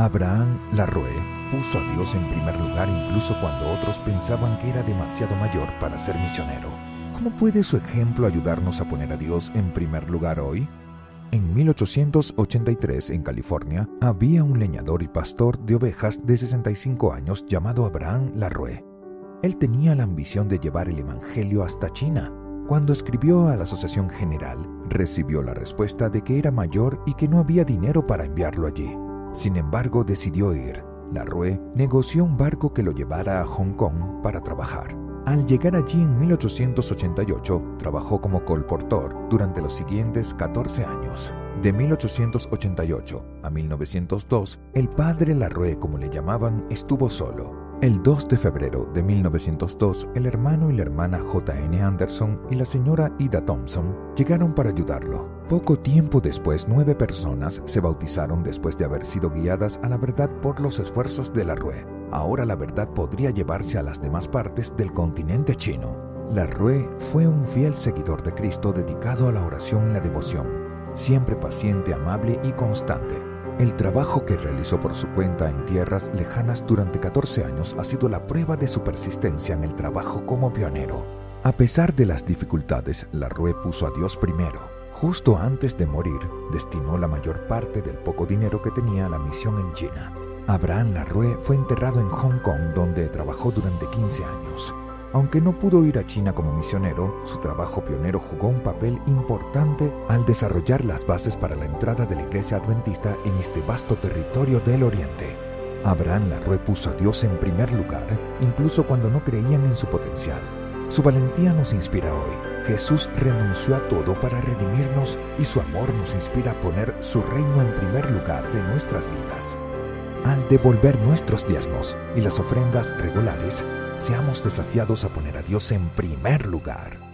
Abraham Larroe puso a Dios en primer lugar incluso cuando otros pensaban que era demasiado mayor para ser misionero. ¿Cómo puede su ejemplo ayudarnos a poner a Dios en primer lugar hoy? En 1883, en California, había un leñador y pastor de ovejas de 65 años llamado Abraham Larroe. Él tenía la ambición de llevar el Evangelio hasta China. Cuando escribió a la Asociación General, recibió la respuesta de que era mayor y que no había dinero para enviarlo allí. Sin embargo, decidió ir. Larroe negoció un barco que lo llevara a Hong Kong para trabajar. Al llegar allí en 1888, trabajó como colportor durante los siguientes 14 años. De 1888 a 1902, el padre Larroe, como le llamaban, estuvo solo. El 2 de febrero de 1902, el hermano y la hermana J.N. Anderson y la señora Ida Thompson llegaron para ayudarlo. Poco tiempo después, nueve personas se bautizaron después de haber sido guiadas a la verdad por los esfuerzos de Larroe. Ahora la verdad podría llevarse a las demás partes del continente chino. Larroe fue un fiel seguidor de Cristo dedicado a la oración y la devoción, siempre paciente, amable y constante. El trabajo que realizó por su cuenta en tierras lejanas durante 14 años ha sido la prueba de su persistencia en el trabajo como pionero. A pesar de las dificultades, Larroe puso a Dios primero. Justo antes de morir, destinó la mayor parte del poco dinero que tenía a la misión en China. Abraham Larroe fue enterrado en Hong Kong donde trabajó durante 15 años. Aunque no pudo ir a China como misionero, su trabajo pionero jugó un papel importante al desarrollar las bases para la entrada de la iglesia adventista en este vasto territorio del Oriente. Abraham Larroe puso a Dios en primer lugar, incluso cuando no creían en su potencial. Su valentía nos inspira hoy. Jesús renunció a todo para redimirnos y su amor nos inspira a poner su reino en primer lugar de nuestras vidas. Al devolver nuestros diezmos y las ofrendas regulares, seamos desafiados a poner a Dios en primer lugar.